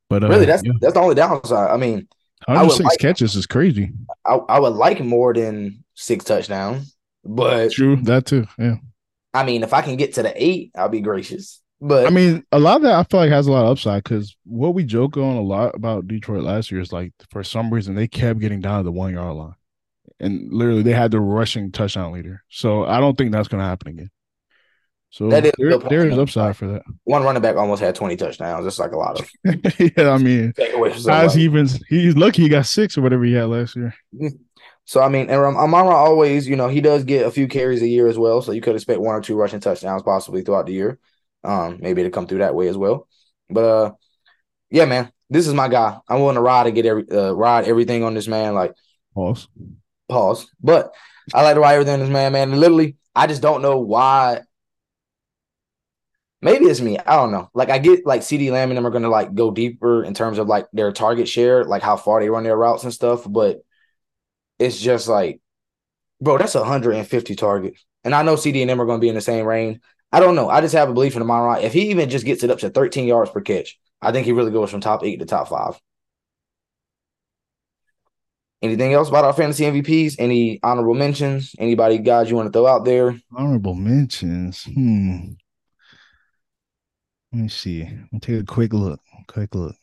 But uh, really, that's yeah. that's the only downside. I mean, 106 like, catches is crazy. I, I would like more than six touchdowns, but true that too. Yeah. I mean, if I can get to the eight, I'll be gracious. But I mean, a lot of that I feel like has a lot of upside because what we joke on a lot about Detroit last year is like for some reason they kept getting down to the one yard line, and literally they had the rushing touchdown leader. So I don't think that's going to happen again. So that is there, there is upside for that. One running back almost had twenty touchdowns. It's like a lot of. yeah, I mean, as even he's lucky he got six or whatever he had last year. So I mean, and Amon-Ra always, you know, he does get a few carries a year as well. So you could expect one or two rushing touchdowns possibly throughout the year. Um, maybe to come through that way as well. But uh, yeah, man, this is my guy. I'm willing to ride and get every uh, ride everything on this man. Like pause, pause. But I like to ride everything on this man, man. And literally, I just don't know why. Maybe it's me. I don't know. Like I get like CeeDee Lamb and them are gonna like go deeper in terms of like their target share, like how far they run their routes and stuff. But it's just like, bro, that's 150 targets. And I know CeeDee and them are going to be in the same range. I don't know. I just have a belief in the Amon If he even just gets it up to 13 yards per catch, I think he really goes from top eight to top five. Anything else about our fantasy MVPs? Any honorable mentions? Anybody guys you want to throw out there? Honorable mentions. Hmm. Let me see. Let me take a quick look. Quick look.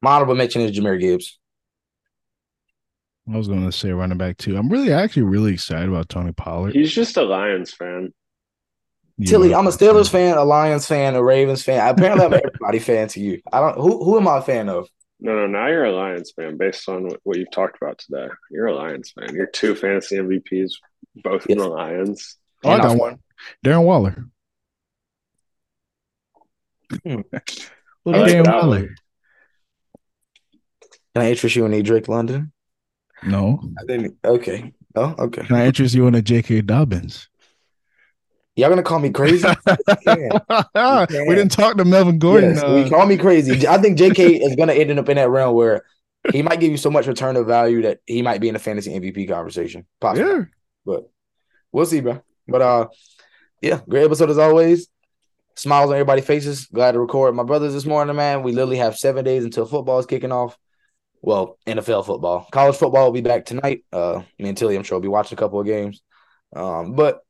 My honorable mention is Jahmyr Gibbs. I was going to say running back too. I'm really actually really excited about Tony Pollard. He's just a Lions fan. You Tilley, I'm a Steelers fan, a Lions fan, a Ravens fan. Apparently, I'm everybody fan to you. I don't. Who who am I a fan of? No, no, now you're a Lions fan based on what, what you've talked about today. You're a Lions fan. You're two fantasy MVPs, both in the Lions. Oh, I got one. Darren Waller. Little I like Darren that Waller. Can I interest you in a Drake London? No. I didn't. Okay. Oh, okay. Can I interest you in a J.K. Dobbins? Y'all gonna call me crazy? we didn't talk to Melvin Gordon. yes, uh, we call me crazy. I think J.K. is gonna end up in that realm where he might give you so much return of value that he might be in a fantasy MVP conversation. Possibly. yeah. but we'll see, bro. But uh, yeah, great episode as always. Smiles on everybody's faces. Glad to record my brothers this morning, man. We literally have seven days until football is kicking off. Well, NFL football, college football will be back tonight. Uh, me and Tilley, I'm sure, will be watching a couple of games. Um, but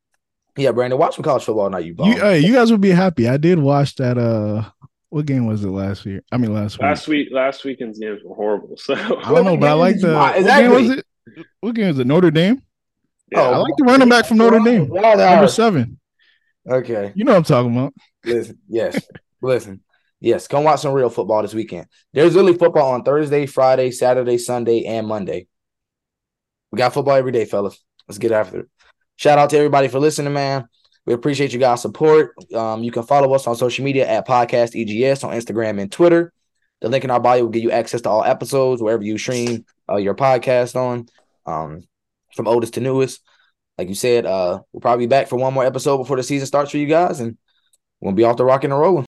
yeah, Brandon, watch some college football night. You, bum. You, hey, you guys would be happy. I did watch that. Uh, what game was it last year? I mean, last week. Last week, last weekend's games were horrible. So I don't know, but I like the. Why- What exactly. game was it? What game was it? Notre Dame. yeah, I like the running back from Notre Dame, Wow, number seven. Okay. You know what I'm talking about. Listen, yes, listen, yes. Come watch some real football this weekend. There's really football on Thursday, Friday, Saturday, Sunday, and Monday. We got football every day, fellas. Let's get after it. Shout out to everybody for listening, man. We appreciate you guys' support. Um, you can follow us on social media at Podcast EGS on Instagram and Twitter. The link in our bio will give you access to all episodes wherever you stream uh, your podcast on, um, from oldest to newest. Like you said, uh, we'll probably be back for one more episode before the season starts for you guys, and we'll be off the rocking and rolling.